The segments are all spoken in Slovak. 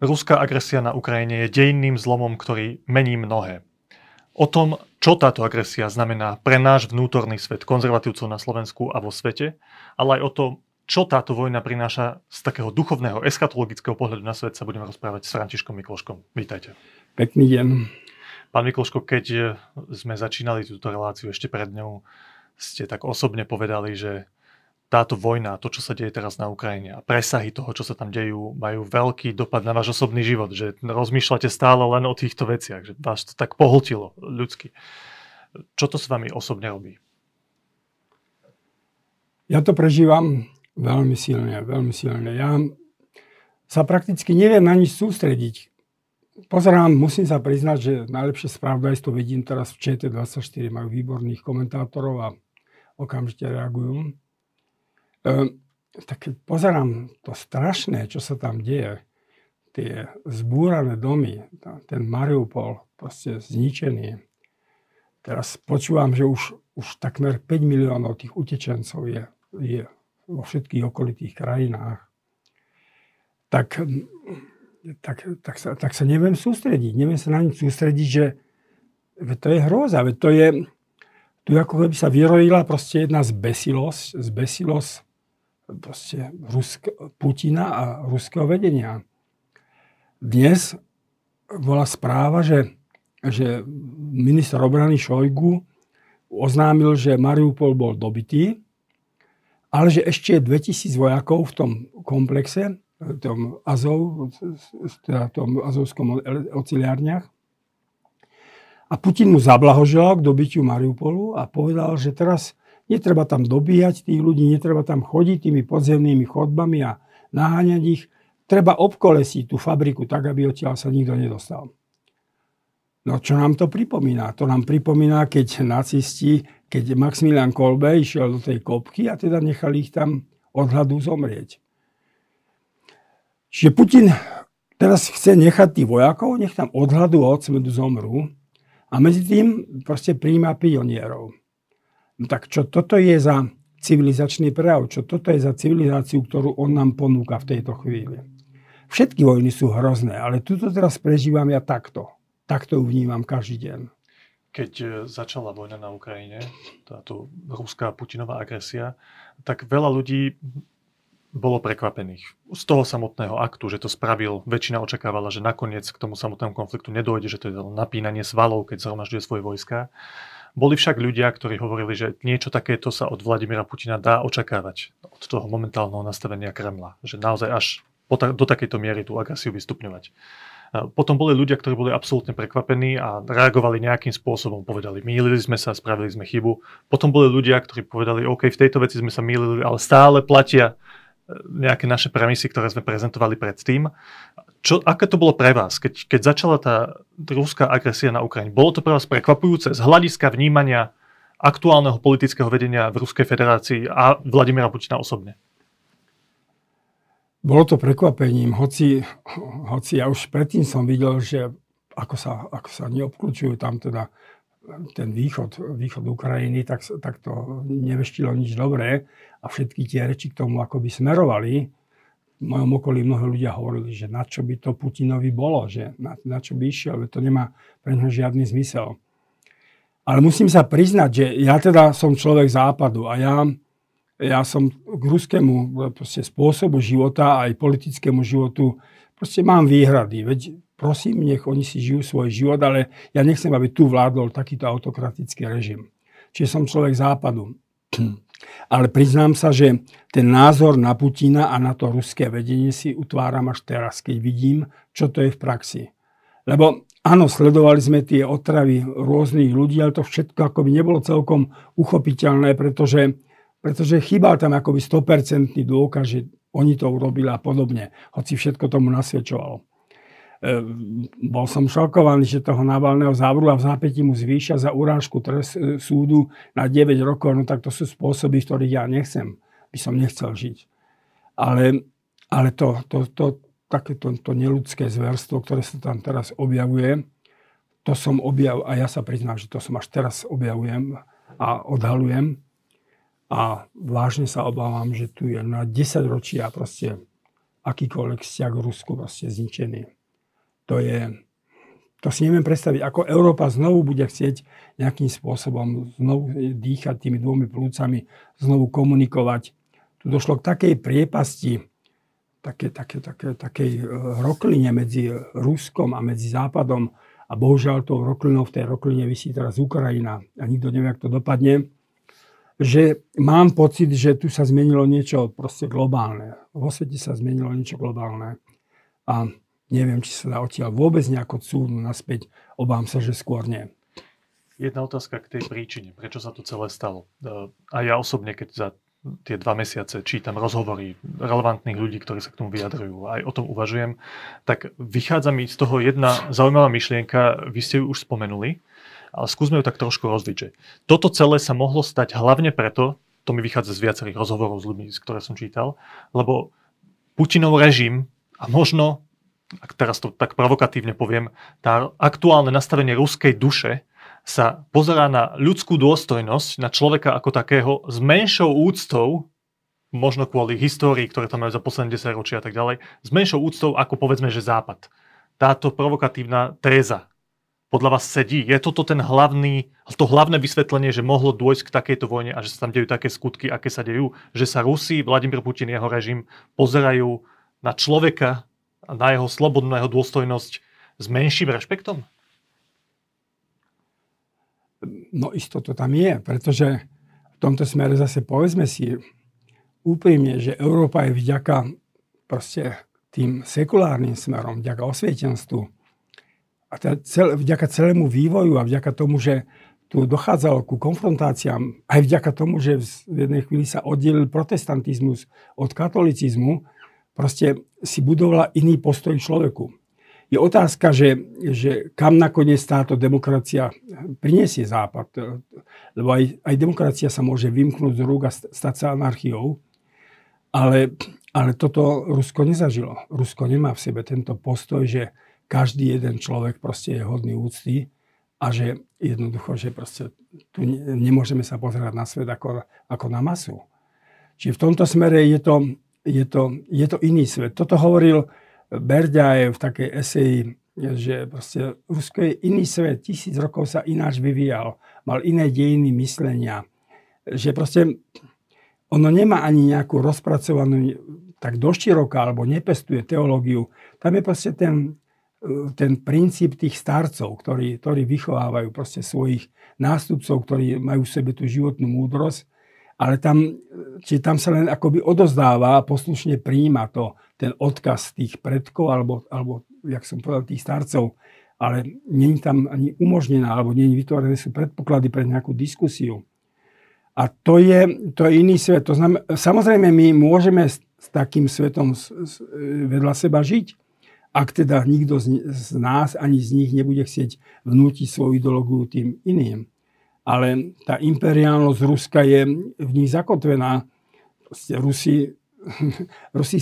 Ruská agresia na Ukrajine je dejinným zlomom, ktorý mení mnohé. O tom, čo táto agresia znamená pre náš vnútorný svet konzervatívcov na Slovensku a vo svete, ale aj o tom, čo táto vojna prináša z takého duchovného, eschatologického pohľadu na svet, sa budeme rozprávať s Františkom Mikloškom. Vítajte. Pekný deň. Pán Mikloško, keď sme začínali túto reláciu ešte pred ňou, ste tak osobne povedali, že táto vojna, to, čo sa deje teraz na Ukrajine a presahy toho, čo sa tam dejú, majú veľký dopad na váš osobný život, že rozmýšľate stále len o týchto veciach, že vás to tak pohltilo ľudsky. Čo to s vami osobne robí? Ja to prežívam veľmi silne, veľmi silne. Ja sa prakticky neviem na nič sústrediť. Pozerám, musím sa priznať, že najlepšie spravodajstvo vidím teraz v ČT24, majú výborných komentátorov a okamžite reagujú tak keď pozerám to strašné, čo sa tam deje, tie zbúrané domy, ten Mariupol proste zničený. Teraz počúvam, že už, už takmer 5 miliónov tých utečencov je, je vo všetkých okolitých krajinách. Tak, tak, tak, sa, tak sa neviem sústrediť. Neviem sa na nič sústrediť, že to je hroza. to je, tu ako keby sa vyrojila proste jedna zbesilosť, zbesilosť proste Rusk, Putina a ruského vedenia. Dnes bola správa, že, že minister obrany Šojgu oznámil, že Mariupol bol dobitý, ale že ešte je 2000 vojakov v tom komplexe, v tom Azov, teda tom azovskom ociliárniach. A Putin mu zablahoželal k dobitiu Mariupolu a povedal, že teraz Netreba tam dobíjať tých ľudí, netreba tam chodiť tými podzemnými chodbami a naháňať ich. Treba obkolesiť tú fabriku tak, aby odtiaľ sa nikto nedostal. No čo nám to pripomína? To nám pripomína, keď nacisti, keď Maximilian Kolbe išiel do tej kopky a teda nechali ich tam od hladu zomrieť. Čiže Putin teraz chce nechať tých vojakov, nech tam od hladu a od smedu zomrú a medzi tým proste príjma pionierov. No tak čo toto je za civilizačný prejav? Čo toto je za civilizáciu, ktorú on nám ponúka v tejto chvíli? Všetky vojny sú hrozné, ale tuto teraz prežívam ja takto. Takto ju vnímam každý deň. Keď e, začala vojna na Ukrajine, táto ruská Putinová agresia, tak veľa ľudí bolo prekvapených. Z toho samotného aktu, že to spravil, väčšina očakávala, že nakoniec k tomu samotnému konfliktu nedojde, že to je napínanie svalov, keď zhromažďuje svoje vojska. Boli však ľudia, ktorí hovorili, že niečo takéto sa od Vladimira Putina dá očakávať od toho momentálneho nastavenia Kremla. Že naozaj až do takejto miery tú agresiu vystupňovať. Potom boli ľudia, ktorí boli absolútne prekvapení a reagovali nejakým spôsobom. Povedali, mýlili sme sa, spravili sme chybu. Potom boli ľudia, ktorí povedali, OK, v tejto veci sme sa mýlili, ale stále platia nejaké naše premisy, ktoré sme prezentovali predtým. Čo, aké to bolo pre vás, keď, keď začala tá ruská agresia na Ukrajine? Bolo to pre vás prekvapujúce z hľadiska vnímania aktuálneho politického vedenia v Ruskej federácii a Vladimira Putina osobne? Bolo to prekvapením, hoci, hoci ja už predtým som videl, že ako sa, ako sa neobklúčujú tam teda ten východ, východ Ukrajiny, tak, tak to neveštilo nič dobré a všetky tie reči k tomu akoby smerovali. V mojom okolí mnoho ľudia hovorili, že na čo by to Putinovi bolo, že na, na čo by išiel, to nemá pre neho žiadny zmysel. Ale musím sa priznať, že ja teda som človek západu a ja, ja som k ruskému spôsobu života aj politickému životu proste mám výhrady. Veď prosím, nech oni si žijú svoj život, ale ja nechcem, aby tu vládol takýto autokratický režim. Čiže som človek západu. Ale priznám sa, že ten názor na Putina a na to ruské vedenie si utváram až teraz, keď vidím, čo to je v praxi. Lebo áno, sledovali sme tie otravy rôznych ľudí, ale to všetko akoby nebolo celkom uchopiteľné, pretože, pretože chýbal tam akoby 100% dôkaz, že oni to urobili a podobne, hoci všetko tomu nasvedčovalo. Ehm, bol som šokovaný, že toho Navalného závrú a v zápätí mu zvýšia za urážku trest e, súdu na 9 rokov, no tak to sú spôsoby, v ktorých ja nechcem, by som nechcel žiť. Ale, ale to, to, to, takéto to neludské zverstvo, ktoré sa tam teraz objavuje, to som objav, a ja sa priznám, že to som až teraz objavujem a odhalujem. A vážne sa obávam, že tu je na 10 ročia proste akýkoľvek vzťah k Rusku proste zničený. To je, to si neviem predstaviť, ako Európa znovu bude chcieť nejakým spôsobom znovu dýchať tými dvomi plúcami, znovu komunikovať. Tu došlo k takej priepasti, také, také, také, takej e, rokline medzi Ruskom a medzi Západom a bohužiaľ tou roklinou v tej rokline vysí teraz Ukrajina a nikto nevie, ako to dopadne že mám pocit, že tu sa zmenilo niečo proste globálne. Vo svete sa zmenilo niečo globálne. A neviem, či sa dá odtiaľ vôbec nejako cúvnu naspäť. Obám sa, že skôr nie. Jedna otázka k tej príčine. Prečo sa to celé stalo? A ja osobne, keď za tie dva mesiace čítam rozhovory relevantných ľudí, ktorí sa k tomu vyjadrujú, aj o tom uvažujem, tak vychádza mi z toho jedna zaujímavá myšlienka, vy ste ju už spomenuli, ale skúsme ju tak trošku rozviť. Toto celé sa mohlo stať hlavne preto, to mi vychádza z viacerých rozhovorov s ľuďmi, ktoré som čítal, lebo Putinov režim a možno, ak teraz to tak provokatívne poviem, tá aktuálne nastavenie ruskej duše sa pozerá na ľudskú dôstojnosť, na človeka ako takého s menšou úctou, možno kvôli histórii, ktoré tam majú za posledné 10 ročia a tak ďalej, s menšou úctou ako povedzme, že Západ. Táto provokatívna téza podľa vás sedí? Je toto ten hlavný, to hlavné vysvetlenie, že mohlo dôjsť k takejto vojne a že sa tam dejú také skutky, aké sa dejú? Že sa Rusi, Vladimír Putin, jeho režim pozerajú na človeka na jeho slobodnú, na jeho dôstojnosť s menším rešpektom? No isto to tam je, pretože v tomto smere zase povedzme si úprimne, že Európa je vďaka proste tým sekulárnym smerom, vďaka osvietenstvu, a teda cel, vďaka celému vývoju a vďaka tomu, že tu dochádzalo ku konfrontáciám, aj vďaka tomu, že v jednej chvíli sa oddelil protestantizmus od katolicizmu, proste si budovala iný postoj človeku. Je otázka, že, že kam nakoniec táto demokracia priniesie Západ. Lebo aj, aj demokracia sa môže vymknúť z rúk a stať sa anarchiou. Ale, ale toto Rusko nezažilo. Rusko nemá v sebe tento postoj, že každý jeden človek proste je hodný úcty a že jednoducho, že proste tu nemôžeme sa pozerať na svet ako, ako na masu. Čiže v tomto smere je to, je to, je to iný svet. Toto hovoril Berďajev v takej eseji, že proste Rusko je iný svet, tisíc rokov sa ináč vyvíjal, mal iné dejiny myslenia. Že proste ono nemá ani nejakú rozpracovanú tak doširoka alebo nepestuje teológiu. Tam je proste ten, ten princíp tých starcov, ktorí, ktorí vychovávajú proste svojich nástupcov, ktorí majú v sebe tú životnú múdrosť, ale tam, či tam sa len akoby odozdáva a poslušne príjima to, ten odkaz tých predkov, alebo, alebo jak som povedal, tých starcov, ale není tam ani umožnená, alebo není vytvorené sú predpoklady pre nejakú diskusiu. A to je, to je iný svet. To znamená, samozrejme, my môžeme s, s takým svetom s, s, vedľa seba žiť, ak teda nikto z, z nás ani z nich nebude chcieť vnútiť svoju ideológiu tým iným. Ale tá imperiálnosť Ruska je v nich zakotvená. Proste Rusi, Rusi,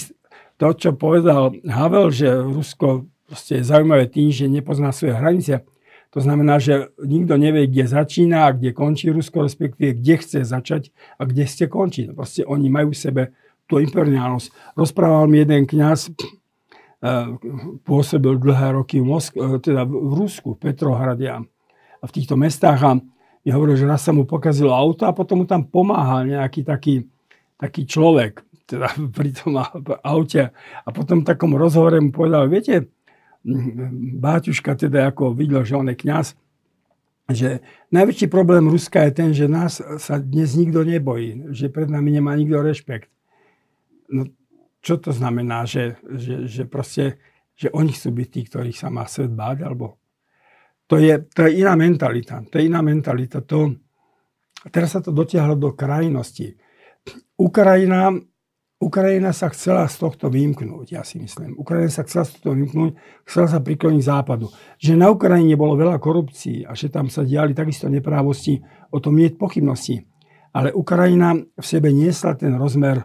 to, čo povedal Havel, že Rusko je zaujímavé tým, že nepozná svoje hranice, to znamená, že nikto nevie, kde začína a kde končí Rusko, respektíve kde chce začať a kde chce končiť. Proste oni majú v sebe tú imperiálnosť. Rozprával mi jeden kňaz, pôsobil dlhé roky v, Mosk- e, teda v Rusku, v Petrohrade a v týchto mestách a mi hovoril, že raz sa mu pokazilo auto a potom mu tam pomáhal nejaký taký, taký človek teda pri tom aute. A potom v takom rozhovore mu povedal, viete, Báťuška teda ako videl, že on je kniaz, že najväčší problém Ruska je ten, že nás sa dnes nikto nebojí, že pred nami nemá nikto rešpekt. No čo to znamená, že, že, že proste, že oni chcú byť tí, ktorých sa má svet báť, alebo to je, to je iná mentalita. To je iná mentalita. To, teraz sa to dotiahlo do krajnosti. Ukrajina, Ukrajina sa chcela z tohto vymknúť, ja si myslím. Ukrajina sa chcela z tohto vymknúť, chcela sa prikloniť západu. Že na Ukrajine bolo veľa korupcií a že tam sa diali takisto neprávosti, o tom nie je pochybnosti. Ale Ukrajina v sebe niesla ten rozmer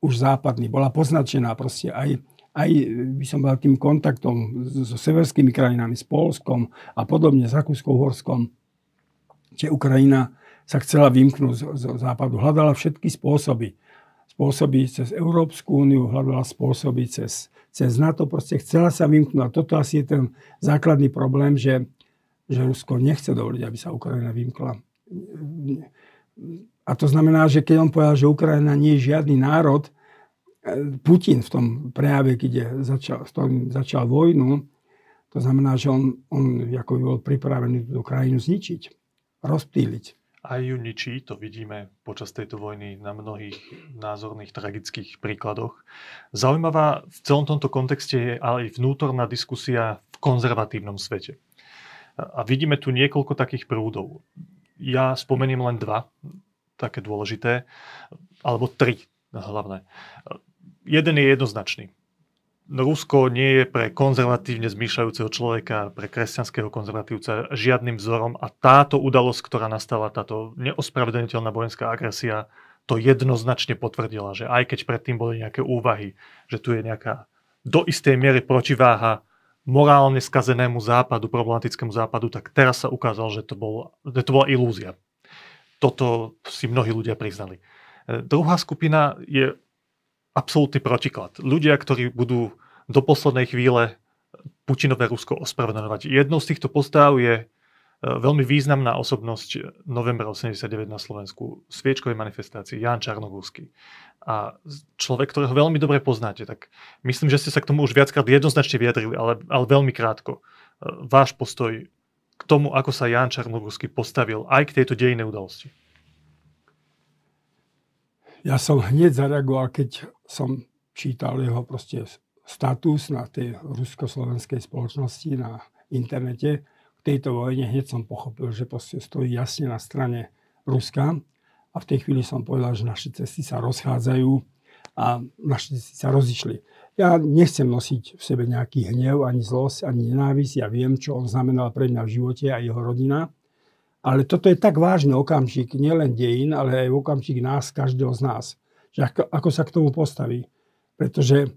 už západný. Bola poznačená proste aj, aj by som bol tým kontaktom so severskými krajinami, s Polskom a podobne, s Rakúskou-Horskom. Čiže Ukrajina sa chcela vymknúť z, z západu. Hľadala všetky spôsoby. spôsoby cez Európsku úniu, hľadala spôsoby cez, cez NATO. Proste chcela sa vymknúť. A toto asi je ten základný problém, že, že Rusko nechce dovoliť, aby sa Ukrajina vymkla. A to znamená, že keď on povedal, že Ukrajina nie je žiadny národ, Putin v tom prejave, keď začal, začal vojnu, to znamená, že on, on ako by bol pripravený tú krajinu zničiť, rozptýliť. Aj ju ničí, to vidíme počas tejto vojny na mnohých názorných tragických príkladoch. Zaujímavá v celom tomto kontexte je ale aj vnútorná diskusia v konzervatívnom svete. A vidíme tu niekoľko takých prúdov. Ja spomeniem len dva, také dôležité, alebo tri hlavné. Jeden je jednoznačný. Rusko nie je pre konzervatívne zmýšľajúceho človeka, pre kresťanského konzervatívca žiadnym vzorom a táto udalosť, ktorá nastala, táto neospravedlniteľná vojenská agresia, to jednoznačne potvrdila, že aj keď predtým boli nejaké úvahy, že tu je nejaká do istej miery protiváha morálne skazenému západu, problematickému západu, tak teraz sa ukázalo, že to, bol, že to bola ilúzia. Toto si mnohí ľudia priznali. Druhá skupina je absolútny protiklad. Ľudia, ktorí budú do poslednej chvíle Putinové Rusko ospravedlňovať. Jednou z týchto postav je e, veľmi významná osobnosť novembra 89 na Slovensku, sviečkovej manifestácii, Jan Čarnogórsky. A človek, ktorého veľmi dobre poznáte, tak myslím, že ste sa k tomu už viackrát jednoznačne vyjadrili, ale, ale veľmi krátko. E, váš postoj k tomu, ako sa Jan Čarnogórsky postavil aj k tejto dejnej udalosti. Ja som hneď zareagoval, keď som čítal jeho proste status na tej rusko-slovenskej spoločnosti na internete. V tejto vojne hneď som pochopil, že proste stojí jasne na strane Ruska. A v tej chvíli som povedal, že naše cesty sa rozchádzajú a naše cesty sa rozišli. Ja nechcem nosiť v sebe nejaký hnev, ani zlosť, ani nenávisť. Ja viem, čo on znamenal pre mňa v živote a jeho rodina. Ale toto je tak vážny okamžik, nielen dejín, ale aj okamžik nás, každého z nás. Že ako, ako sa k tomu postaví. Pretože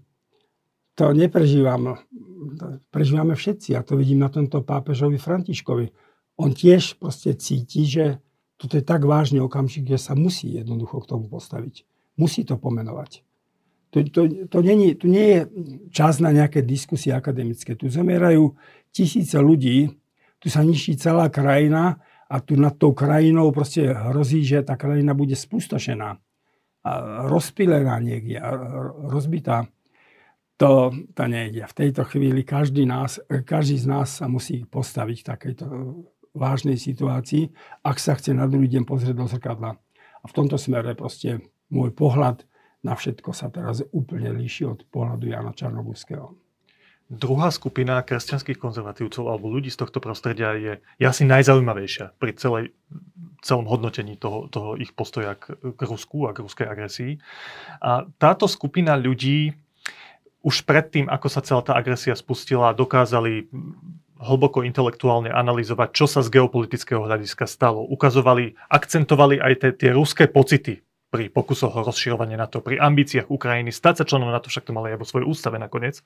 to neprežívam, prežívame všetci. A to vidím na tomto pápežovi Františkovi. On tiež proste cíti, že toto je tak vážny okamžik, že sa musí jednoducho k tomu postaviť. Musí to pomenovať. To, to, to nie, tu nie je čas na nejaké diskusie akademické. Tu zomierajú tisíce ľudí, tu sa ničí celá krajina a tu nad tou krajinou proste hrozí, že tá krajina bude spustošená rozpilená niekde rozbitá. To, to nejde. V tejto chvíli každý, nás, každý z nás sa musí postaviť v takejto vážnej situácii, ak sa chce na druhý deň pozrieť do zrkadla. A v tomto smere proste môj pohľad na všetko sa teraz úplne líši od pohľadu Jana Čarnogurského. Druhá skupina kresťanských konzervatívcov alebo ľudí z tohto prostredia je, je asi najzaujímavejšia pri celej, celom hodnotení toho, toho ich postoja k, k Rusku a k ruskej agresii. A táto skupina ľudí už predtým, ako sa celá tá agresia spustila, dokázali hlboko intelektuálne analyzovať, čo sa z geopolitického hľadiska stalo. Ukazovali, akcentovali aj tie, tie ruské pocity pri pokusoch o rozširovanie NATO, pri ambíciách Ukrajiny stať sa členom NATO, však to mali aj vo svojej ústave nakoniec.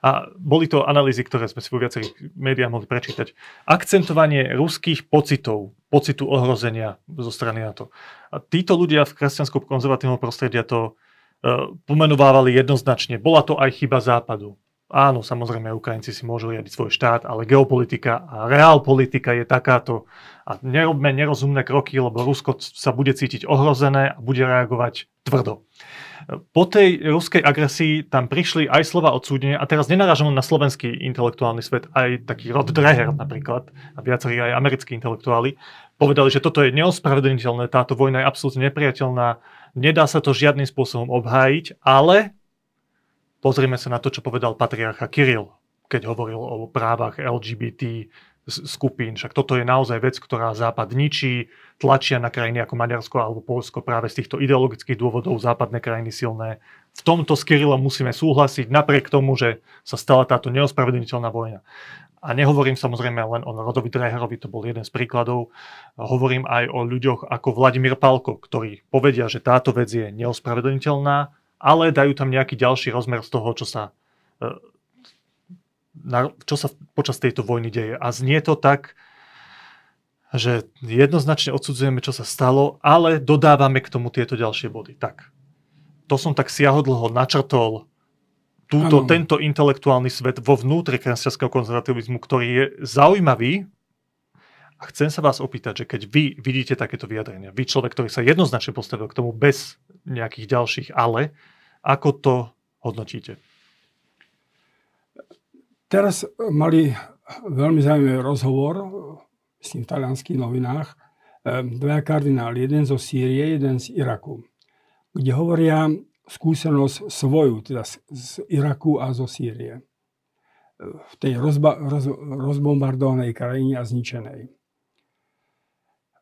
A boli to analýzy, ktoré sme si vo viacerých médiách mohli prečítať. Akcentovanie ruských pocitov, pocitu ohrozenia zo strany NATO. A títo ľudia v kresťanskom konzervatívnom prostredia to uh, pomenovávali jednoznačne. Bola to aj chyba Západu. Áno, samozrejme, Ukrajinci si môžu riadiť svoj štát, ale geopolitika a reálpolitika je takáto. A nerobme nerozumné kroky, lebo Rusko sa bude cítiť ohrozené a bude reagovať tvrdo. Po tej ruskej agresii tam prišli aj slova odsúdenia, a teraz nenarážam na slovenský intelektuálny svet, aj taký Rod Dreher napríklad, a viacerí aj americkí intelektuáli, povedali, že toto je neospravedlniteľné, táto vojna je absolútne nepriateľná, nedá sa to žiadnym spôsobom obhájiť, ale Pozrieme sa na to, čo povedal patriarcha Kiril, keď hovoril o právach LGBT skupín. Však toto je naozaj vec, ktorá Západ ničí, tlačia na krajiny ako Maďarsko alebo Polsko práve z týchto ideologických dôvodov západné krajiny silné. V tomto s Kirilom musíme súhlasiť, napriek tomu, že sa stala táto neospravedlniteľná vojna. A nehovorím samozrejme len o Rodovi Dreherovi, to bol jeden z príkladov. Hovorím aj o ľuďoch ako Vladimír Palko, ktorí povedia, že táto vec je neospravedlniteľná ale dajú tam nejaký ďalší rozmer z toho, čo sa, e, čo sa počas tejto vojny deje. A znie to tak, že jednoznačne odsudzujeme, čo sa stalo, ale dodávame k tomu tieto ďalšie body. Tak, to som tak siahodlho načrtol túto, tento intelektuálny svet vo vnútre kresťanského konzervativizmu, ktorý je zaujímavý. A chcem sa vás opýtať, že keď vy vidíte takéto vyjadrenia, vy človek, ktorý sa jednoznačne postavil k tomu bez nejakých ďalších ale, ako to hodnotíte? Teraz mali veľmi zaujímavý rozhovor, v talianských novinách, dvaja kardináli, jeden zo Sýrie, jeden z Iraku, kde hovoria skúsenosť svoju, teda z Iraku a zo Sýrie. V tej rozba, roz, rozbombardovanej krajine a zničenej.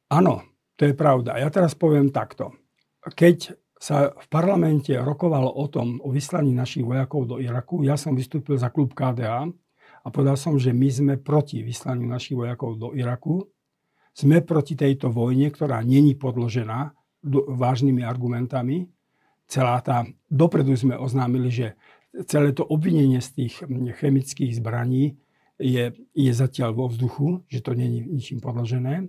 Áno, to je pravda. Ja teraz poviem takto. Keď sa v parlamente rokovalo o tom, o vyslaní našich vojakov do Iraku, ja som vystúpil za klub KDA a povedal som, že my sme proti vyslaniu našich vojakov do Iraku, sme proti tejto vojne, ktorá není podložená vážnymi argumentami. Celá tá, dopredu sme oznámili, že celé to obvinenie z tých chemických zbraní je, je zatiaľ vo vzduchu, že to není ničím podložené.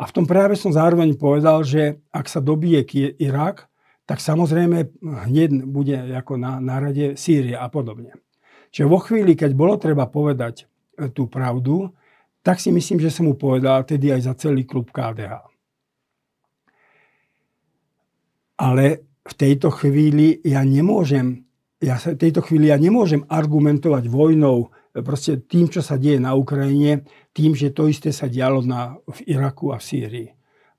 A v tom prejave som zároveň povedal, že ak sa dobije Irak, tak samozrejme hneď bude ako na, na rade Sýria a podobne. Čiže vo chvíli, keď bolo treba povedať e, tú pravdu, tak si myslím, že som mu povedal tedy aj za celý klub KDH. Ale v tejto chvíli ja nemôžem, ja sa, v tejto chvíli ja nemôžem argumentovať vojnou, proste tým, čo sa deje na Ukrajine, tým, že to isté sa dialo na, v Iraku a v Sýrii.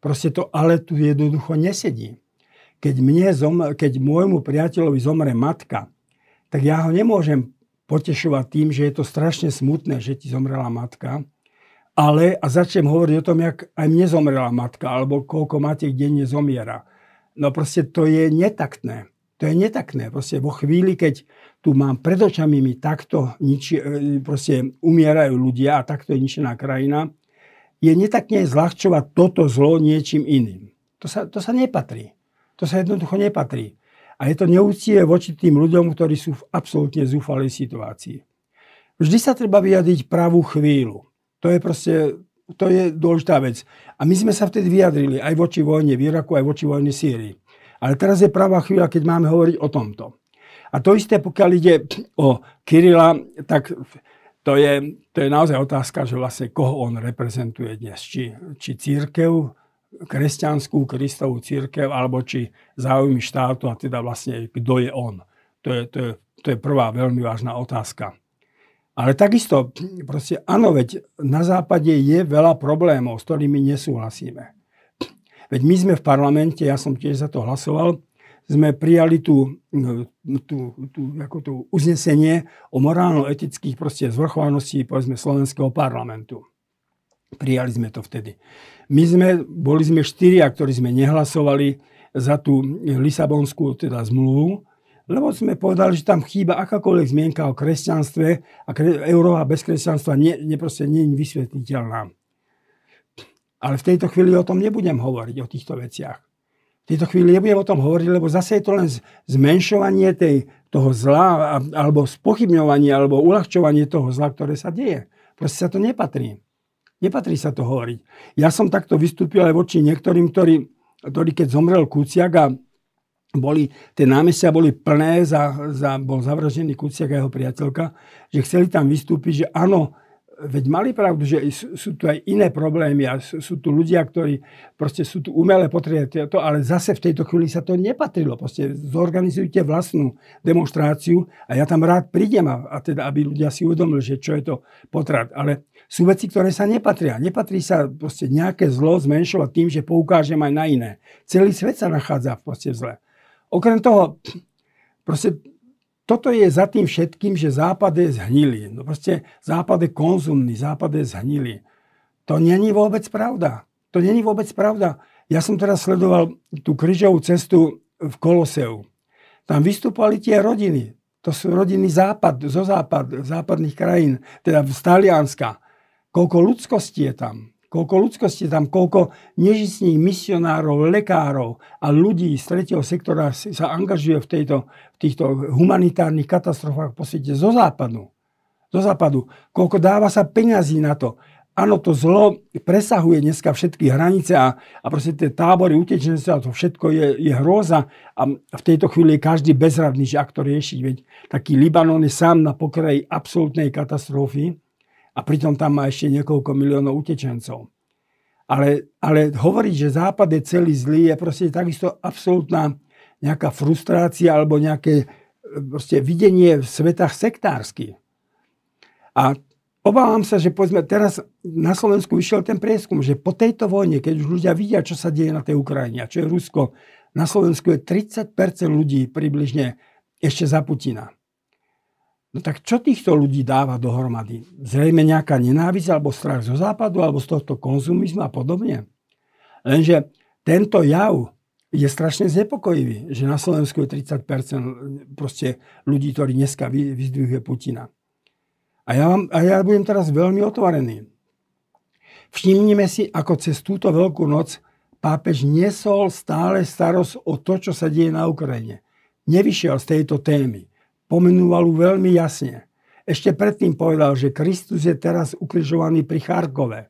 Proste to ale tu jednoducho nesedí. Keď, mne zom, keď môjmu priateľovi zomre matka, tak ja ho nemôžem potešovať tým, že je to strašne smutné, že ti zomrela matka, ale a začnem hovoriť o tom, jak aj mne zomrela matka, alebo koľko matiek denne zomiera. No proste to je netaktné. To je netaktné. Proste vo chvíli, keď tu mám pred očami mi takto niči, e, proste umierajú ľudia a takto je ničená krajina, je netaktné zľahčovať toto zlo niečím iným. To sa, to sa nepatrí. To sa jednoducho nepatrí. A je to neúctivé voči tým ľuďom, ktorí sú v absolútne zúfalej situácii. Vždy sa treba vyjadriť pravú chvíľu. To je proste, to je dôležitá vec. A my sme sa vtedy vyjadrili aj voči vojne v Iraku, aj voči vojne Sýrii. Ale teraz je pravá chvíľa, keď máme hovoriť o tomto. A to isté, pokiaľ ide o Kirila, tak to je, to je naozaj otázka, že vlastne koho on reprezentuje dnes. Či, či církev, kresťanskú Kristovú církev, alebo či záujmy štátu a teda vlastne kto je on. To je, to, je, to je prvá veľmi vážna otázka. Ale takisto, proste áno, veď na západe je veľa problémov, s ktorými nesúhlasíme. Veď my sme v parlamente, ja som tiež za to hlasoval, sme prijali tú, tú, tú, ako tú uznesenie o morálno-etických zvrchovanosti povedzme slovenského parlamentu. Prijali sme to vtedy. My sme, boli sme štyria, ktorí sme nehlasovali za tú Lisabonskú teda zmluvu, lebo sme povedali, že tam chýba akákoľvek zmienka o kresťanstve a kre, Európa bez kresťanstva nie, nie, je vysvetliteľná. Ale v tejto chvíli o tom nebudem hovoriť, o týchto veciach. V tejto chvíli nebudem o tom hovoriť, lebo zase je to len zmenšovanie tej, toho zla, alebo spochybňovanie, alebo uľahčovanie toho zla, ktoré sa deje. Proste sa to nepatrí. Nepatrí sa to hovoriť. Ja som takto vystúpil aj voči niektorým, ktorí, ktorí keď zomrel Kuciak a boli, tie námestia boli plné, za, za, bol zavražený Kuciak a jeho priateľka, že chceli tam vystúpiť, že áno, veď mali pravdu, že sú, sú tu aj iné problémy a sú, sú tu ľudia, ktorí proste sú tu umelé potreby, ale zase v tejto chvíli sa to nepatrilo. Proste zorganizujte vlastnú demonstráciu a ja tam rád prídem a, a teda, aby ľudia si uvedomili, že čo je to potrat. Ale sú veci, ktoré sa nepatria. Nepatrí sa proste nejaké zlo zmenšovať tým, že poukážem aj na iné. Celý svet sa nachádza proste v zle. Okrem toho, proste toto je za tým všetkým, že Západ je zhnilý. No proste Západ je konzumný, Západ je zhnilý. To není vôbec pravda. To není vôbec pravda. Ja som teraz sledoval tú kryžovú cestu v Koloseu. Tam vystupovali tie rodiny. To sú rodiny západ, zo západ, západných krajín, teda z Talianska. Koľko ľudskosti je tam koľko ľudskosti tam, koľko nežistných misionárov, lekárov a ľudí z tretieho sektora sa angažuje v, tejto, v týchto humanitárnych katastrofách po svete zo západu. Zo západu. Koľko dáva sa peňazí na to. áno, to zlo presahuje dneska všetky hranice a, a proste tie tábory utečenstva, to všetko je, je hrôza a v tejto chvíli je každý bezradný, že ak to riešiť. Veď taký Libanon je sám na pokraji absolútnej katastrofy a pritom tam má ešte niekoľko miliónov utečencov. Ale, ale hovoriť, že Západ je celý zlý, je proste takisto absolútna nejaká frustrácia alebo nejaké proste videnie v svetách sektársky. A obávam sa, že povedzme, teraz na Slovensku vyšiel ten prieskum, že po tejto vojne, keď už ľudia vidia, čo sa deje na tej Ukrajine a čo je Rusko, na Slovensku je 30% ľudí približne ešte za Putina. No tak čo týchto ľudí dáva dohromady? Zrejme nejaká nenávisť alebo strach zo západu alebo z tohto konzumizmu a podobne. Lenže tento jav je strašne znepokojivý, že na Slovensku je 30% proste ľudí, ktorí dneska vyzdvihuje Putina. A ja, vám, a ja budem teraz veľmi otvorený. Všimnime si, ako cez túto veľkú noc pápež nesol stále starosť o to, čo sa deje na Ukrajine. Nevyšiel z tejto témy pomenúval ju veľmi jasne. Ešte predtým povedal, že Kristus je teraz ukrižovaný pri Charkove.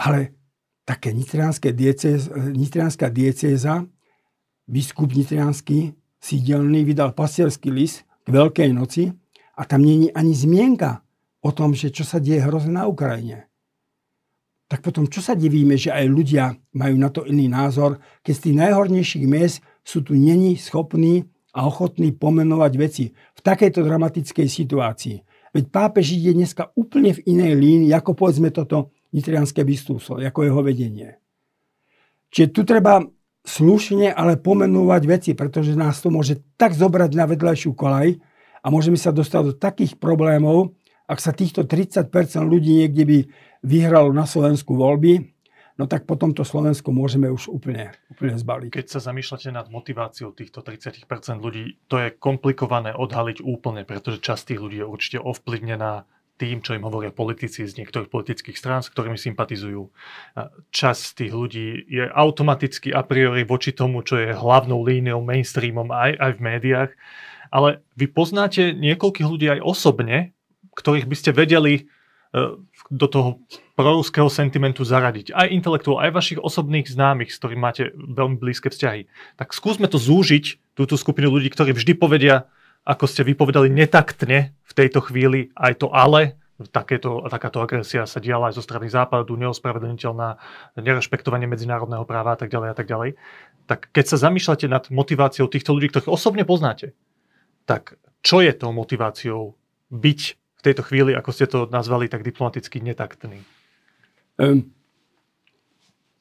Ale také nitrianská diecéza, biskup nitrianský, sídelný, vydal pasierský list k Veľkej noci a tam není ani zmienka o tom, že čo sa deje hrozne na Ukrajine. Tak potom čo sa divíme, že aj ľudia majú na to iný názor, keď z tých najhornejších miest sú tu není schopní a ochotný pomenovať veci v takejto dramatickej situácii. Veď pápež ide dneska úplne v inej línii, ako povedzme toto nitrianské biskupstvo, ako jeho vedenie. Čiže tu treba slušne, ale pomenovať veci, pretože nás to môže tak zobrať na vedľajšiu kolaj a môžeme sa dostať do takých problémov, ak sa týchto 30% ľudí niekde by vyhralo na Slovensku voľby, no tak potom to Slovensko môžeme už úplne, úplne zbaliť. Keď sa zamýšľate nad motiváciou týchto 30% ľudí, to je komplikované odhaliť úplne, pretože časť tých ľudí je určite ovplyvnená tým, čo im hovoria politici z niektorých politických strán, s ktorými sympatizujú. Časť tých ľudí je automaticky a priori voči tomu, čo je hlavnou líniou, mainstreamom aj, aj v médiách. Ale vy poznáte niekoľkých ľudí aj osobne, ktorých by ste vedeli do toho proruského sentimentu zaradiť. Aj intelektuál, aj vašich osobných známych, s ktorými máte veľmi blízke vzťahy. Tak skúsme to zúžiť, túto skupinu ľudí, ktorí vždy povedia, ako ste vypovedali, netaktne v tejto chvíli, aj to ale, takéto, takáto agresia sa diala aj zo strany západu, neospravedlniteľná, nerešpektovanie medzinárodného práva a tak ďalej a tak ďalej. Tak keď sa zamýšľate nad motiváciou týchto ľudí, ktorých osobne poznáte, tak čo je tou motiváciou byť tejto chvíli, ako ste to nazvali tak diplomaticky, netaktný? Um,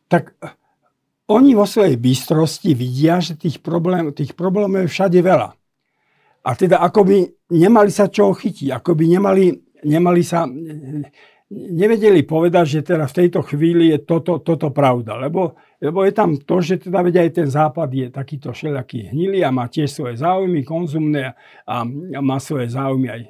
tak oni vo svojej bystrosti vidia, že tých, problém, tých problémov je všade veľa. A teda ako by nemali sa čoho chytiť, ako by nemali, nemali sa nevedeli povedať, že teda v tejto chvíli je toto, toto pravda. Lebo, lebo je tam to, že teda vedia aj ten západ je takýto všelijaký hnilý a má tiež svoje záujmy konzumné a, má svoje záujmy aj,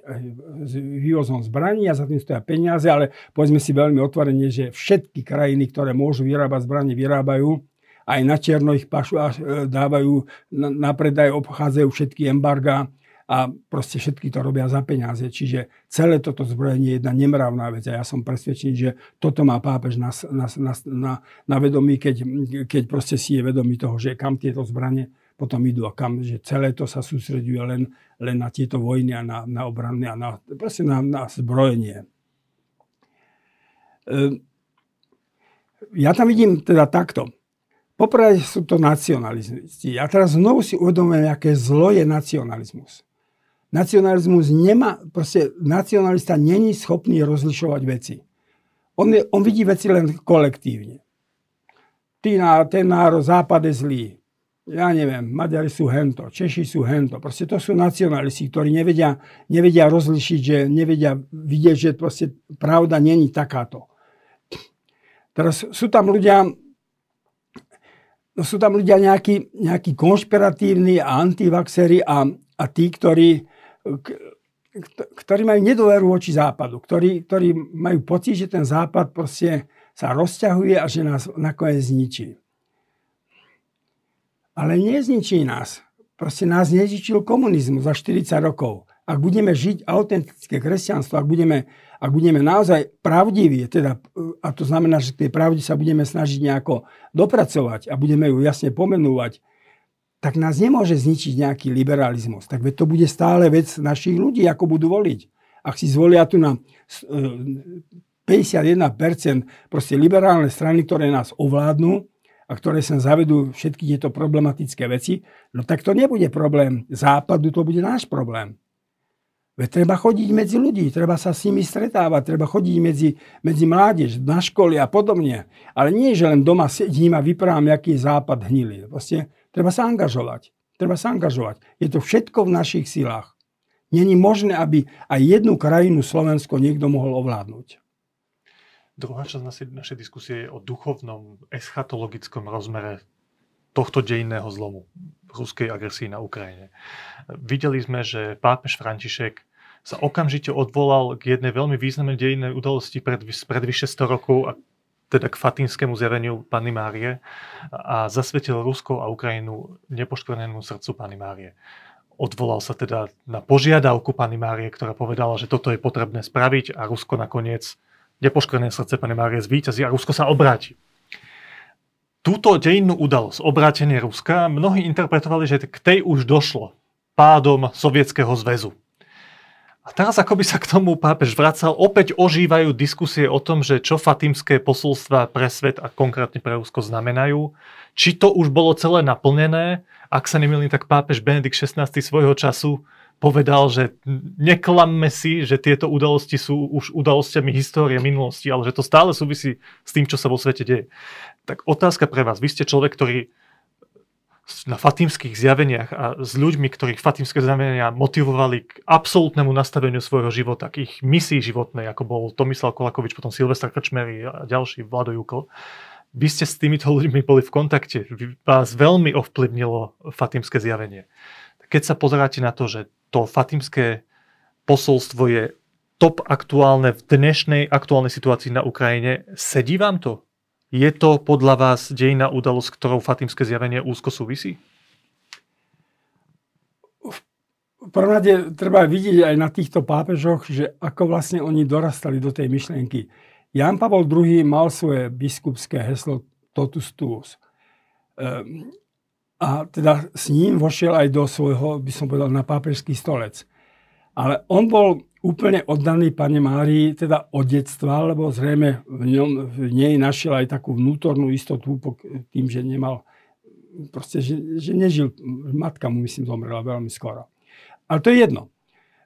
s vývozom zbraní a za tým stoja peniaze, ale povedzme si veľmi otvorene, že všetky krajiny, ktoré môžu vyrábať zbranie, vyrábajú aj na čierno ich pašu a e, dávajú na, predaj, obchádzajú všetky embarga a proste všetky to robia za peniaze. Čiže celé toto zbrojenie je jedna nemravná vec a ja som presvedčený, že toto má pápež na, na, na, na, na vedomí, keď, keď proste si je vedomý toho, že kam tieto zbranie potom idú a kam, že celé to sa sústreduje len, len na tieto vojny a na, na obrany a na, proste na, na zbrojenie. Ehm, ja tam vidím teda takto. Poprvé sú to nacionalisti. Ja teraz znovu si uvedomujem, aké zlo je nacionalizmus. Nacionalizmus nemá, proste nacionalista není schopný rozlišovať veci. On, je, on vidí veci len kolektívne. Ty, ten národ, západ je zlý. Ja neviem, Maďari sú hento, Češi sú hento. Proste to sú nacionalisti, ktorí nevedia, nevedia rozlišiť, že nevedia vidieť, že proste pravda není takáto. Teraz sú tam ľudia, no sú tam ľudia nejakí, nejakí konšpiratívni a antivaxery a, a tí, ktorí, ktorí majú nedôveru voči západu, ktorí, ktorí majú pocit, že ten západ proste sa rozťahuje a že nás nakoniec zničí. Ale nezničí nás. Proste nás nezničil komunizmus za 40 rokov. ak budeme žiť autentické kresťanstvo, ak budeme, ak budeme naozaj pravdiví, teda, a to znamená, že k tej pravde sa budeme snažiť nejako dopracovať a budeme ju jasne pomenúvať, tak nás nemôže zničiť nejaký liberalizmus. Tak to bude stále vec našich ľudí, ako budú voliť. Ak si zvolia tu na 51% proste liberálne strany, ktoré nás ovládnu, a ktoré sa zavedú všetky tieto problematické veci, no tak to nebude problém západu, to bude náš problém. Veď treba chodiť medzi ľudí, treba sa s nimi stretávať, treba chodiť medzi, medzi mládež, na školy a podobne. Ale nie, že len doma sedím a vyprávam, aký západ hnilý. Proste treba sa angažovať. Treba sa angažovať. Je to všetko v našich silách. Není možné, aby aj jednu krajinu Slovensko niekto mohol ovládnuť. Druhá časť našej, našej diskusie je o duchovnom, eschatologickom rozmere tohto dejinného zlomu, ruskej agresii na Ukrajine. Videli sme, že pápež František sa okamžite odvolal k jednej veľmi významnej dejinnej udalosti pred, pred vyše 100 rokov, a teda k fatinskému zjaveniu Panny Márie a zasvetil Rusko a Ukrajinu nepoškvrnenému srdcu Panny Márie. Odvolal sa teda na požiadavku Panny Márie, ktorá povedala, že toto je potrebné spraviť a Rusko nakoniec nepoškvrnené srdce Panny Márie zvýťazí a Rusko sa obráti túto dejinnú udalosť, obrátenie Ruska, mnohí interpretovali, že k tej už došlo pádom Sovietskeho zväzu. A teraz ako by sa k tomu pápež vracal, opäť ožívajú diskusie o tom, že čo fatimské posolstva pre svet a konkrétne pre Rusko znamenajú. Či to už bolo celé naplnené, ak sa nemýlim, tak pápež Benedikt XVI svojho času povedal, že neklamme si, že tieto udalosti sú už udalosťami histórie minulosti, ale že to stále súvisí s tým, čo sa vo svete deje. Tak otázka pre vás. Vy ste človek, ktorý na fatímskych zjaveniach a s ľuďmi, ktorých fatímske zjavenia motivovali k absolútnemu nastaveniu svojho života, k ich misii životnej, ako bol Tomislav Kolakovič, potom Silvestra Krčmery a ďalší, Vlado Jukl. Vy ste s týmito ľuďmi boli v kontakte. Vás veľmi ovplyvnilo fatímske zjavenie. Keď sa pozeráte na to, že to fatímske posolstvo je top aktuálne v dnešnej aktuálnej situácii na Ukrajine, sedí vám to? Je to podľa vás dejná udalosť, ktorou fatimské zjavenie úzko súvisí? V prvom rade treba vidieť aj na týchto pápežoch, že ako vlastne oni dorastali do tej myšlienky. Jan Pavol II mal svoje biskupské heslo totus tuus. Ehm, a teda s ním vošiel aj do svojho, by som povedal, na pápežský stolec. Ale on bol úplne oddaný Pane Márii, teda od detstva, lebo zrejme v, ňom, v nej našiel aj takú vnútornú istotu tým, že nemal, proste, že, že nežil, matka mu myslím zomrela veľmi skoro. Ale to je jedno.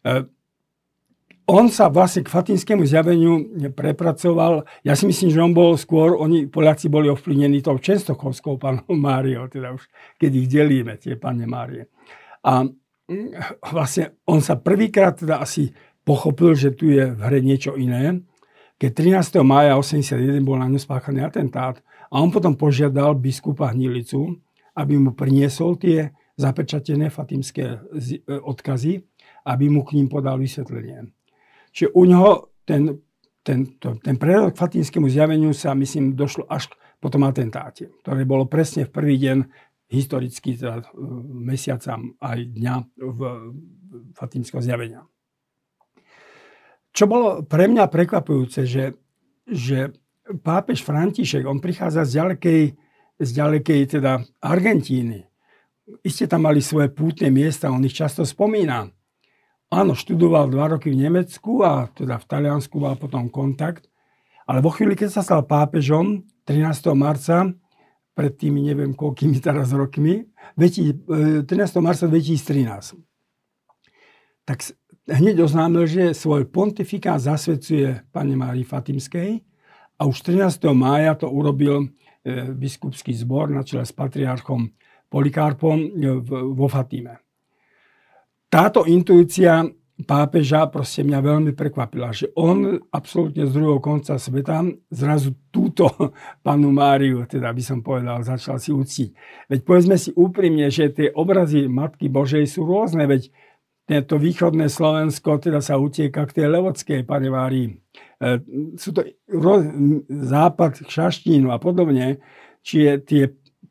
E, on sa vlastne k fatinskému zjaveniu prepracoval. Ja si myslím, že on bol skôr, oni Poliaci boli ovplyvnení tou Čenstochovskou panou Máriou, teda už keď ich delíme, tie pane Márie. A mm, vlastne on sa prvýkrát teda asi pochopil, že tu je v hre niečo iné. Keď 13. mája 81 bol na ňu spáchaný atentát a on potom požiadal biskupa Hnilicu, aby mu priniesol tie zapečatené fatimské e, odkazy, aby mu k ním podal vysvetlenie. Čiže u neho ten, ten, to, ten prerod k fatimskému zjaveniu sa, myslím, došlo až po tom atentáte, ktoré bolo presne v prvý deň historicky teda e, mesiaca aj dňa v fatimského zjavenia. Čo bolo pre mňa prekvapujúce, že, že pápež František, on prichádza z ďalekej, z ďalekej teda Argentíny. Iste tam mali svoje pútne miesta, on ich často spomína. Áno, študoval dva roky v Nemecku a teda v Taliansku mal potom kontakt. Ale vo chvíli, keď sa stal pápežom 13. marca, pred tými neviem koľkými teraz rokmi, 13. E, marca 2013, tak hneď oznámil, že svoj pontifikát zasvedcuje pani Márii Fatimskej a už 13. mája to urobil e, biskupský zbor na čele s patriarchom Polikarpom e, vo Fatime. Táto intuícia pápeža proste mňa veľmi prekvapila, že on absolútne z druhého konca sveta zrazu túto panu Máriu, teda by som povedal, začal si uctiť. Veď povedzme si úprimne, že tie obrazy Matky Božej sú rôzne, veď to východné Slovensko teda sa utieka k tej Levodskej panevári. E, sú to západ Šaštínu a podobne, čiže tie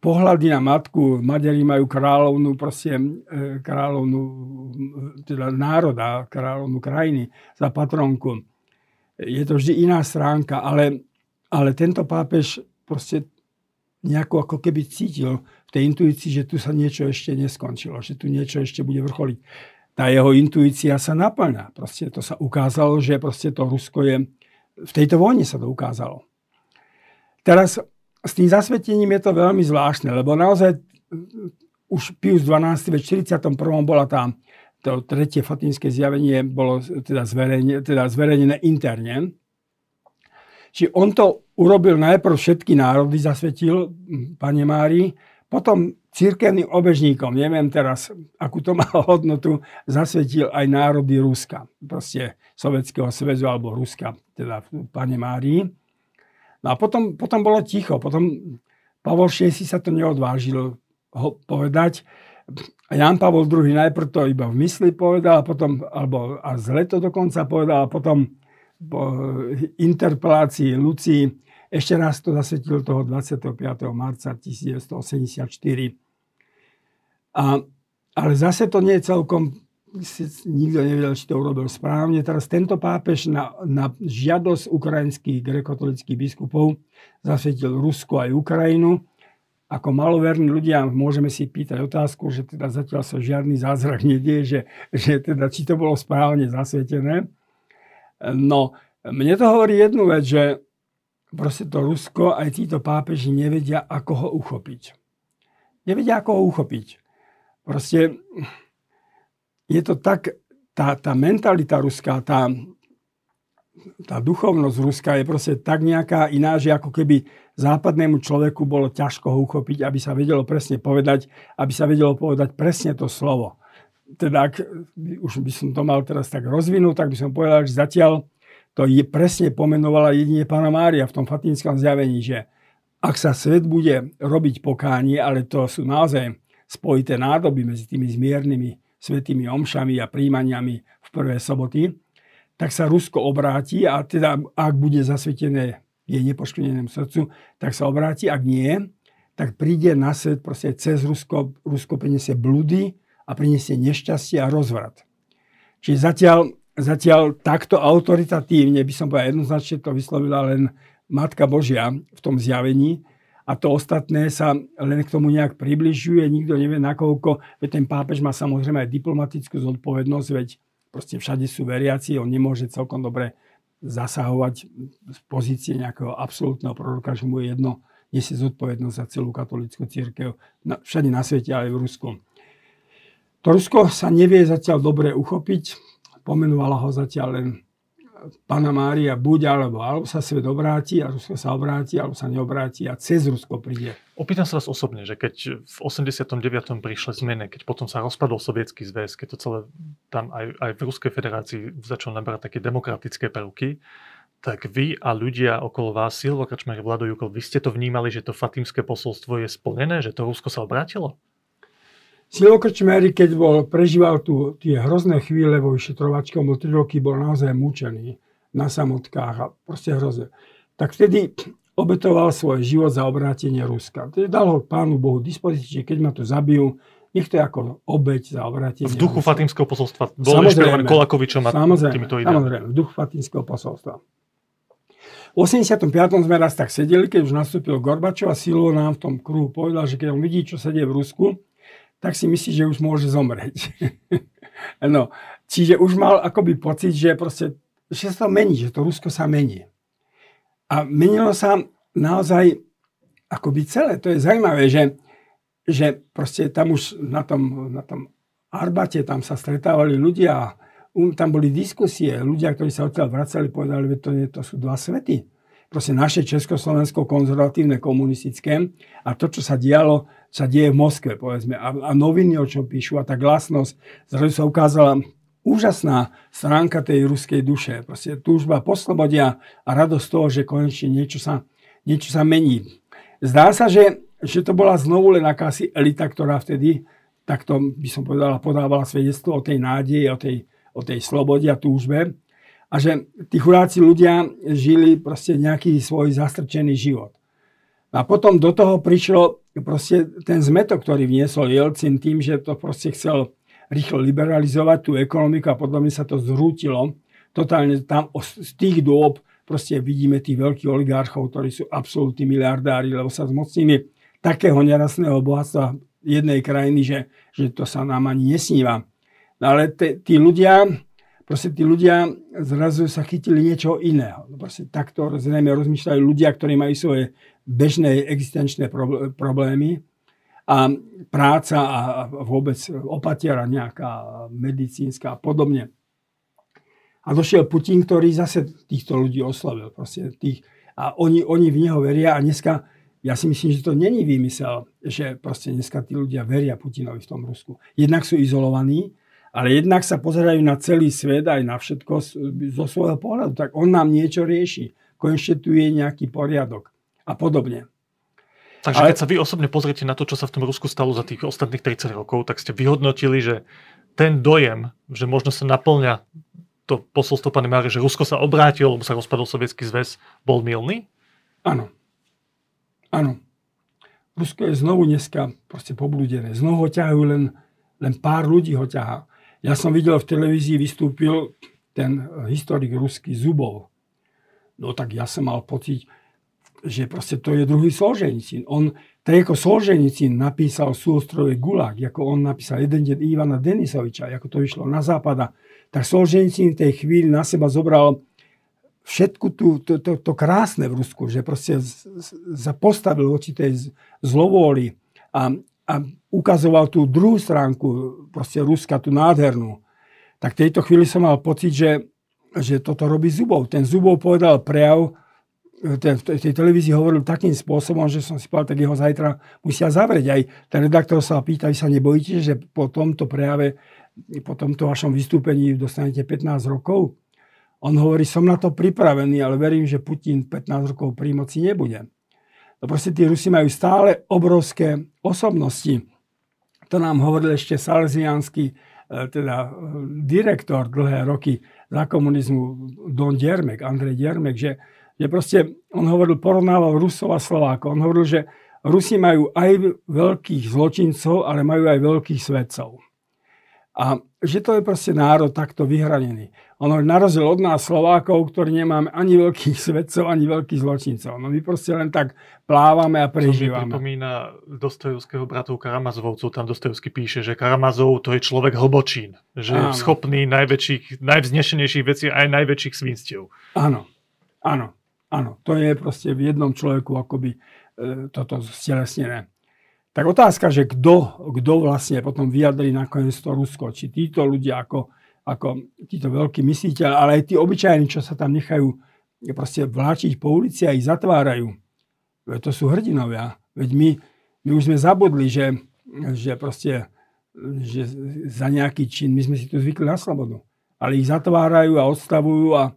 pohľady na matku, Maďari majú kráľovnú, proste, e, kráľovnú teda národa, kráľovnú krajiny za patronku. Je to vždy iná stránka, ale, ale tento pápež proste nejako ako keby cítil v tej intuícii, že tu sa niečo ešte neskončilo, že tu niečo ešte bude vrcholiť. Tá jeho intuícia sa naplňa. Proste to sa ukázalo, že proste to Rusko je... V tejto vojne sa to ukázalo. Teraz s tým zasvetením je to veľmi zvláštne, lebo naozaj už Pius XII v 41. bola tá to tretie fatinské zjavenie bolo teda, zverejne, teda zverejnené interne. Čiže on to urobil najprv všetky národy, zasvetil Pane Mári, potom církevným obežníkom, neviem teraz, akú to má hodnotu, zasvetil aj národy Ruska, proste Sovietskeho sväzu alebo Ruska, teda Pane Márii. No a potom, potom bolo ticho. Potom Pavol VI sa to neodvážil ho povedať. A Jan Pavol II najprv to iba v mysli povedal, a potom, alebo a zle to dokonca povedal, a potom po interpelácii Lucii ešte raz to zasvetil toho 25. marca 1984. A, ale zase to nie je celkom nikto nevedel, či to urobil správne. Teraz tento pápež na, na žiadosť ukrajinských grekotolických biskupov zasvetil Rusko aj Ukrajinu. Ako maloverní ľudia môžeme si pýtať otázku, že teda zatiaľ sa žiadny zázrak nedie, že, že teda či to bolo správne zasvetené. No, mne to hovorí jednu vec, že proste to Rusko aj títo pápeži nevedia, ako ho uchopiť. Nevedia, ako ho uchopiť. Proste je to tak, tá, tá mentalita ruská, tá, tá duchovnosť ruská je proste tak nejaká iná, že ako keby západnému človeku bolo ťažko ho uchopiť, aby sa vedelo presne povedať, aby sa vedelo povedať presne to slovo. Teda ak už by som to mal teraz tak rozvinúť, tak by som povedal, že zatiaľ to je presne pomenovala jedine pána Mária v tom fatínskom zjavení, že ak sa svet bude robiť pokánie, ale to sú naozaj spojité nádoby medzi tými zmiernými svetými omšami a príjmaniami v prvé soboty, tak sa Rusko obráti a teda ak bude zasvetené jej nepoškvrnenému srdcu, tak sa obráti, ak nie, tak príde na svet proste cez Rusko, Rusko priniesie blúdy a priniesie nešťastie a rozvrat. Čiže zatiaľ, zatiaľ takto autoritatívne, by som povedal jednoznačne to vyslovila len Matka Božia v tom zjavení, a to ostatné sa len k tomu nejak približuje, nikto nevie nakoľko, veď ten pápež má samozrejme aj diplomatickú zodpovednosť, veď proste všade sú veriaci, on nemôže celkom dobre zasahovať z pozície nejakého absolútneho proroka, že mu je jedno, nesie zodpovednosť za celú katolickú církev, všade na svete, ale aj v Rusku. To Rusko sa nevie zatiaľ dobre uchopiť, pomenovala ho zatiaľ len Pana Mária buď alebo, alebo sa svet obráti a Rusko sa obráti, alebo sa neobráti a cez Rusko príde. Opýtam sa vás osobne, že keď v 89. prišli zmeny, keď potom sa rozpadol sovietský zväz, keď to celé tam aj, aj v Ruskej federácii začalo naberať také demokratické prvky, tak vy a ľudia okolo vás, Silvo Krčmer, Vlado Jukol, vy ste to vnímali, že to fatímske posolstvo je splnené, že to Rusko sa obrátilo? Silo Krčmery, keď bol, prežíval tu tie hrozné chvíle vo vyšetrovačkom, bol 3 roky, bol naozaj mučený na samotkách a proste hrozne. Tak vtedy obetoval svoj život za obrátenie Ruska. Tedy dal ho pánu Bohu dispozícii, keď ma tu zabijú, nech to je ako obeď za obrátenie V duchu Ruska. fatímskeho posolstva. Bol inšpirovaný Kolakovičom a samozrejme, týmito ideami. Samozrejme, v duchu fatímskeho posolstva. V 85. sme raz tak sedeli, keď už nastúpil Gorbačov a Silo nám v tom kruhu povedal, že keď on vidí, čo sa deje v Rusku, tak si myslí, že už môže zomrieť. no, čiže už mal akoby pocit, že, proste, že sa to mení, že to Rusko sa mení. A menilo sa naozaj akoby celé. To je zaujímavé, že, že proste tam už na tom, na tom Arbate tam sa stretávali ľudia, um, tam boli diskusie, ľudia, ktorí sa odtiaľ vracali, povedali, že to, to sú dva svety proste naše Československo konzervatívne komunistické a to, čo sa dialo, sa deje v Moskve, povedzme. A, a noviny, o čom píšu, a tá glasnosť, zrazu sa ukázala úžasná stránka tej ruskej duše. Proste túžba po slobode a radosť toho, že konečne niečo sa, niečo sa mení. Zdá sa, že, že to bola znovu len akási elita, ktorá vtedy, takto by som povedala, podávala svedectvo o tej nádeji, o tej, o tej slobode a túžbe a že tí chudáci ľudia žili proste nejaký svoj zastrčený život. A potom do toho prišlo proste ten zmetok, ktorý vniesol Jelcin tým, že to proste chcel rýchlo liberalizovať tú ekonomiku a potom sa to zrútilo. Totálne tam z tých dôb proste vidíme tých veľkých oligarchov, ktorí sú absolútni miliardári, lebo sa zmocnili takého nerastného bohatstva jednej krajiny, že, že to sa nám ani nesníva. No ale te, tí ľudia, proste tí ľudia zrazu sa chytili niečo iného. No proste takto zrejme rozmýšľajú ľudia, ktorí majú svoje bežné existenčné problémy a práca a vôbec opatiera nejaká medicínska a podobne. A došiel Putin, ktorý zase týchto ľudí oslavil. Tých, a oni, oni v neho veria a dneska ja si myslím, že to není výmysel, že proste dneska tí ľudia veria Putinovi v tom Rusku. Jednak sú izolovaní, ale jednak sa pozerajú na celý svet aj na všetko zo svojho pohľadu. Tak on nám niečo rieši. Konečne tu je nejaký poriadok a podobne. Takže ale... keď sa vy osobne pozriete na to, čo sa v tom Rusku stalo za tých ostatných 30 rokov, tak ste vyhodnotili, že ten dojem, že možno sa naplňa to posolstvo pani Márie, že Rusko sa obrátilo, lebo sa rozpadol Sovietský zväz, bol milný? Áno. Áno. Rusko je znovu dneska proste poblúdené. Znovu ho ťahajú len, len pár ľudí ho ťahá. Ja som videl v televízii, vystúpil ten historik ruský Zubov. No tak ja som mal pocit, že proste to je druhý Solženicín. On, tak ako Solženicín napísal súostrove Gulag, ako on napísal jeden deň Ivana Denisoviča, ako to vyšlo na západa, tak Solženicín v tej chvíli na seba zobral všetku tú, to, to, to krásne v Rusku, že proste sa postavil tej zlovôli a, a ukazoval tú druhú stránku, proste Ruska, tú nádhernú. Tak v tejto chvíli som mal pocit, že, že toto robí Zubov. Ten Zubov povedal prejav, ten, v tej televízii hovoril takým spôsobom, že som si povedal, tak jeho zajtra musia zavrieť. Aj ten redaktor sa pýta, vy sa nebojíte, že po tomto prejave, po tomto vašom vystúpení dostanete 15 rokov? On hovorí, som na to pripravený, ale verím, že Putin 15 rokov pri moci nebude. No proste tí Rusi majú stále obrovské osobnosti. To nám hovoril ešte salesianský e, teda e, direktor dlhé roky za komunizmu Don Diermek, Andrej Diermek, že, že proste on hovoril, porovnával Rusov a Slovákov. On hovoril, že Rusi majú aj veľkých zločincov, ale majú aj veľkých svedcov. A že to je proste národ takto vyhranený. Ono na rozdiel od nás Slovákov, ktorí nemáme ani veľkých svedcov, ani veľkých zločincov. No my proste len tak plávame a prežívame. To mi pripomína Dostojevského bratov Karamazovcov. Tam Dostojevský píše, že Karamazov to je človek hlbočín. Že je schopný najväčších, najvznešenejších vecí aj najväčších svinstiev. Áno, áno, áno. To je proste v jednom človeku akoby e, toto stelesnené. Tak otázka, že kto, kto vlastne potom vyjadrí nakoniec to Rusko. Či títo ľudia ako, ako títo veľkí mysliteľ, ale aj tí obyčajní, čo sa tam nechajú proste vláčiť po ulici a ich zatvárajú. To sú hrdinovia. Veď my, my už sme zabudli, že, že proste že za nejaký čin my sme si tu zvykli na slobodu. Ale ich zatvárajú a odstavujú a,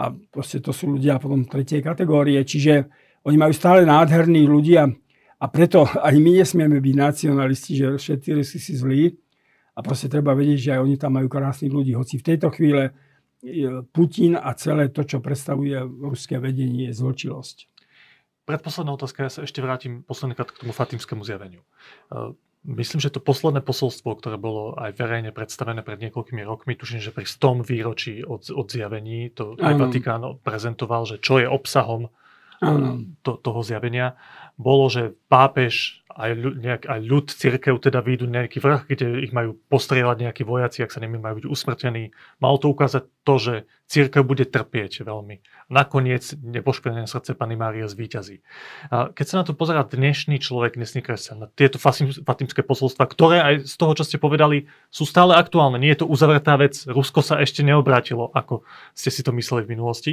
a proste to sú ľudia potom tretej kategórie. Čiže oni majú stále nádherných ľudí a a preto aj my nesmieme byť nacionalisti, že všetci Rusi si zlí. A proste treba vedieť, že aj oni tam majú krásnych ľudí. Hoci v tejto chvíle Putin a celé to, čo predstavuje ruské vedenie, je zločilosť. Predposledná otázka, ja sa ešte vrátim poslednýkrát k tomu fatimskému zjaveniu. E, myslím, že to posledné posolstvo, ktoré bolo aj verejne predstavené pred niekoľkými rokmi, tuším, že pri 100 výročí od, od zjavení, to aj Vatikán prezentoval, že čo je obsahom to, toho zjavenia bolo, že pápež aj, ľud, nejak, aj ľud, církev teda výjdu nejaký vrch, kde ich majú postrieľať nejakí vojaci, ak sa nimi majú byť usmrtení. Malo to ukázať to, že církev bude trpieť veľmi. Nakoniec nepoškvrnené srdce Pany Márie zvíťazí. A keď sa na to pozerá dnešný človek, dnešný kresťan, na tieto fatimské posolstva, ktoré aj z toho, čo ste povedali, sú stále aktuálne. Nie je to uzavretá vec, Rusko sa ešte neobrátilo, ako ste si to mysleli v minulosti.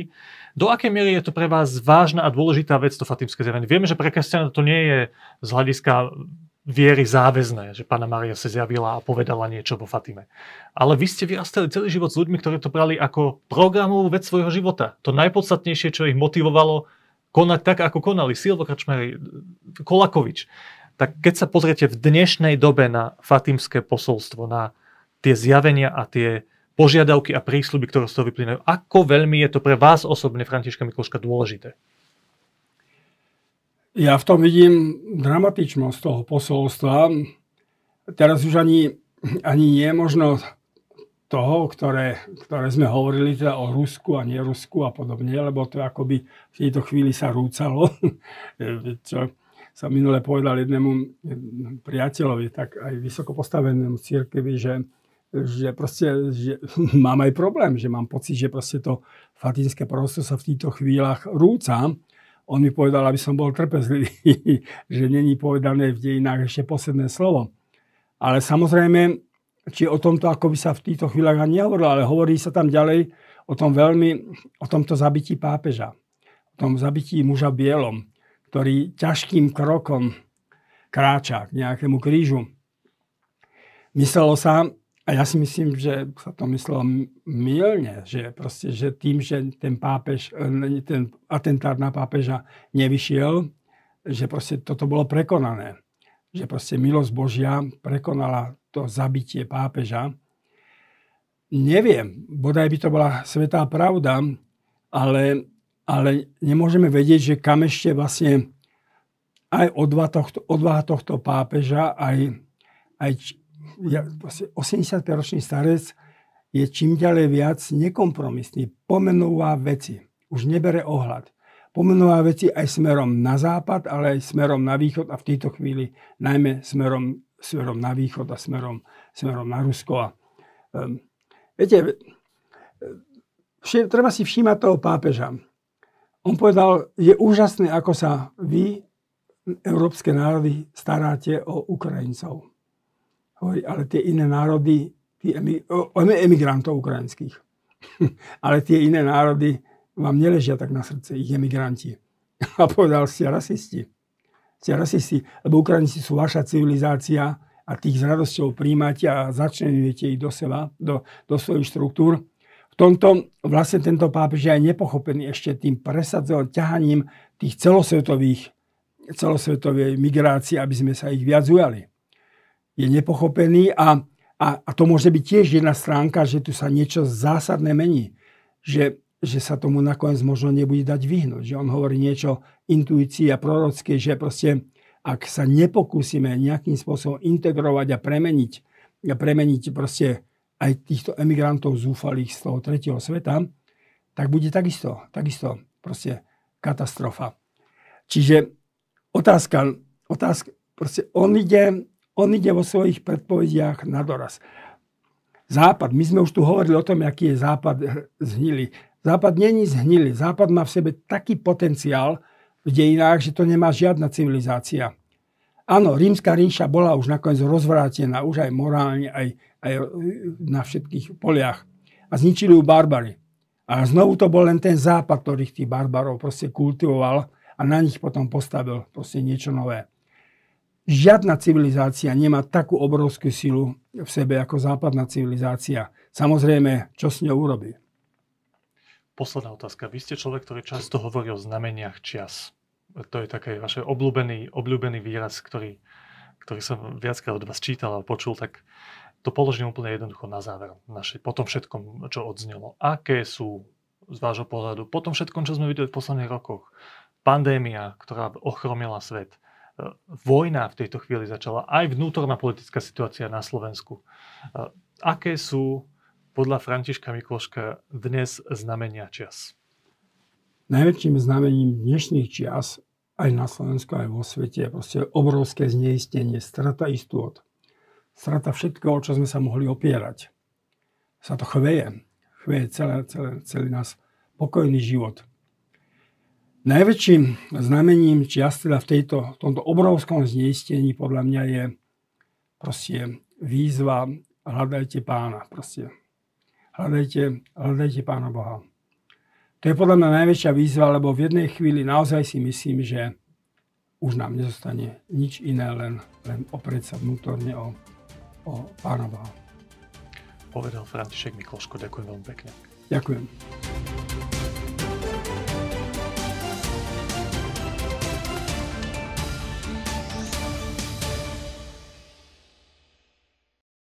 Do akej miery je to pre vás vážna a dôležitá vec, to fatimské zjavenie? Vieme, že pre kresťana to nie je z hľadiska hľadiska viery záväzné, že Pána Maria sa zjavila a povedala niečo vo Fatime. Ale vy ste vyrastali celý život s ľuďmi, ktorí to brali ako programovú vec svojho života. To najpodstatnejšie, čo ich motivovalo konať tak, ako konali Silvo Krčmery, Kolakovič. Tak keď sa pozriete v dnešnej dobe na fatimské posolstvo, na tie zjavenia a tie požiadavky a prísľuby, ktoré z toho vyplynajú, ako veľmi je to pre vás osobne, Františka Mikloška, dôležité? Ja v tom vidím dramatičnosť toho posolstva. Teraz už ani, ani nie je možno toho, ktoré, ktoré sme hovorili teda o Rusku a nerusku a podobne, lebo to akoby v tejto chvíli sa rúcalo. Čo sa minule povedal jednému priateľovi, tak aj vysoko postavenému církevi, že, že proste že mám aj problém, že mám pocit, že proste to fatinské prosto sa v týchto chvíľach rúca. On mi povedal, aby som bol trpezlivý, že není povedané v dejinách ešte posledné slovo. Ale samozrejme, či o tomto ako by sa v týchto chvíľach ani nehovorilo, ale hovorí sa tam ďalej o tom veľmi, o tomto zabití pápeža, o tom zabití muža bielom, ktorý ťažkým krokom kráča k nejakému krížu. Myslelo sa, a ja si myslím, že sa to myslelo mylne, že, proste, že tým, že ten pápež, ten atentát na pápeža nevyšiel, že proste toto bolo prekonané. Že proste milosť Božia prekonala to zabitie pápeža. Neviem, bodaj by to bola svetá pravda, ale ale nemôžeme vedieť, že kam ešte vlastne aj odvaha tohto, odvaha tohto pápeža, aj, aj ja, vlastne 85-ročný starec je čím ďalej viac nekompromisný. Pomenúva veci. Už nebere ohľad. Pomenúva veci aj smerom na západ, ale aj smerom na východ a v tejto chvíli najmä smerom, smerom na východ a smerom, smerom na Rusko. A, um, viete, vše, treba si všímať toho pápeža on povedal, je úžasné, ako sa vy, európske národy, staráte o Ukrajincov. Hovorí, ale tie iné národy, tí emi, emigrantov ukrajinských, ale tie iné národy vám neležia tak na srdce, ich emigranti. A povedal, ste rasisti. Ste rasisti, lebo Ukrajinci sú vaša civilizácia a tých s radosťou príjmate a začnenujete ich do seba, do, do svojich štruktúr v tomto vlastne tento pápež je aj nepochopený ešte tým presadzovaním, ťahaním tých celosvetových, celosvetovej migrácie, aby sme sa ich viac ujali. Je nepochopený a, a, a to môže byť tiež jedna stránka, že tu sa niečo zásadné mení. Že, že sa tomu nakoniec možno nebude dať vyhnúť. Že on hovorí niečo intuícii a prorocké, že proste ak sa nepokúsime nejakým spôsobom integrovať a premeniť, a premeniť proste aj týchto emigrantov zúfalých z toho tretieho sveta, tak bude takisto, takisto proste katastrofa. Čiže otázka, otázka proste on ide, on ide vo svojich predpovediach na doraz. Západ, my sme už tu hovorili o tom, aký je Západ zhnilý. Západ není zhnilý. Západ má v sebe taký potenciál v dejinách, že to nemá žiadna civilizácia. Áno, rímska ríša bola už nakoniec rozvrátená, už aj morálne, aj, aj na všetkých poliach. A zničili ju barbary. A znovu to bol len ten západ, ktorý tých barbarov proste kultivoval a na nich potom postavil proste niečo nové. Žiadna civilizácia nemá takú obrovskú silu v sebe ako západná civilizácia. Samozrejme, čo s ňou urobí? Posledná otázka. Vy ste človek, ktorý často hovorí o znameniach čias. To je taký vaš obľúbený, obľúbený výraz, ktorý, ktorý som viackrát od vás čítal a počul, tak to položím úplne jednoducho na záver. Naši, po tom všetkom, čo odznelo. Aké sú z vášho pohľadu, po tom všetkom, čo sme videli v posledných rokoch, pandémia, ktorá ochromila svet, vojna v tejto chvíli začala, aj vnútorná politická situácia na Slovensku. E, aké sú podľa Františka Mikloška dnes znamenia čas? Najväčším znamením dnešných čias aj na Slovensku, aj vo svete je proste obrovské zneistenie, strata istôt strata všetkého, čo sme sa mohli opierať. Sa to chveje. Chveje celé, celé, celý nás pokojný život. Najväčším znamením čias teda v, tejto, v tomto obrovskom zneistení podľa mňa je proste výzva hľadajte pána. Proste. Hľadajte, hľadajte pána Boha. To je podľa mňa najväčšia výzva, lebo v jednej chvíli naozaj si myslím, že už nám nezostane nič iné, len, len oprieť sa vnútorne o o Pána Boha. Povedal František Mikloško. Ďakujem veľmi pekne. Ďakujem.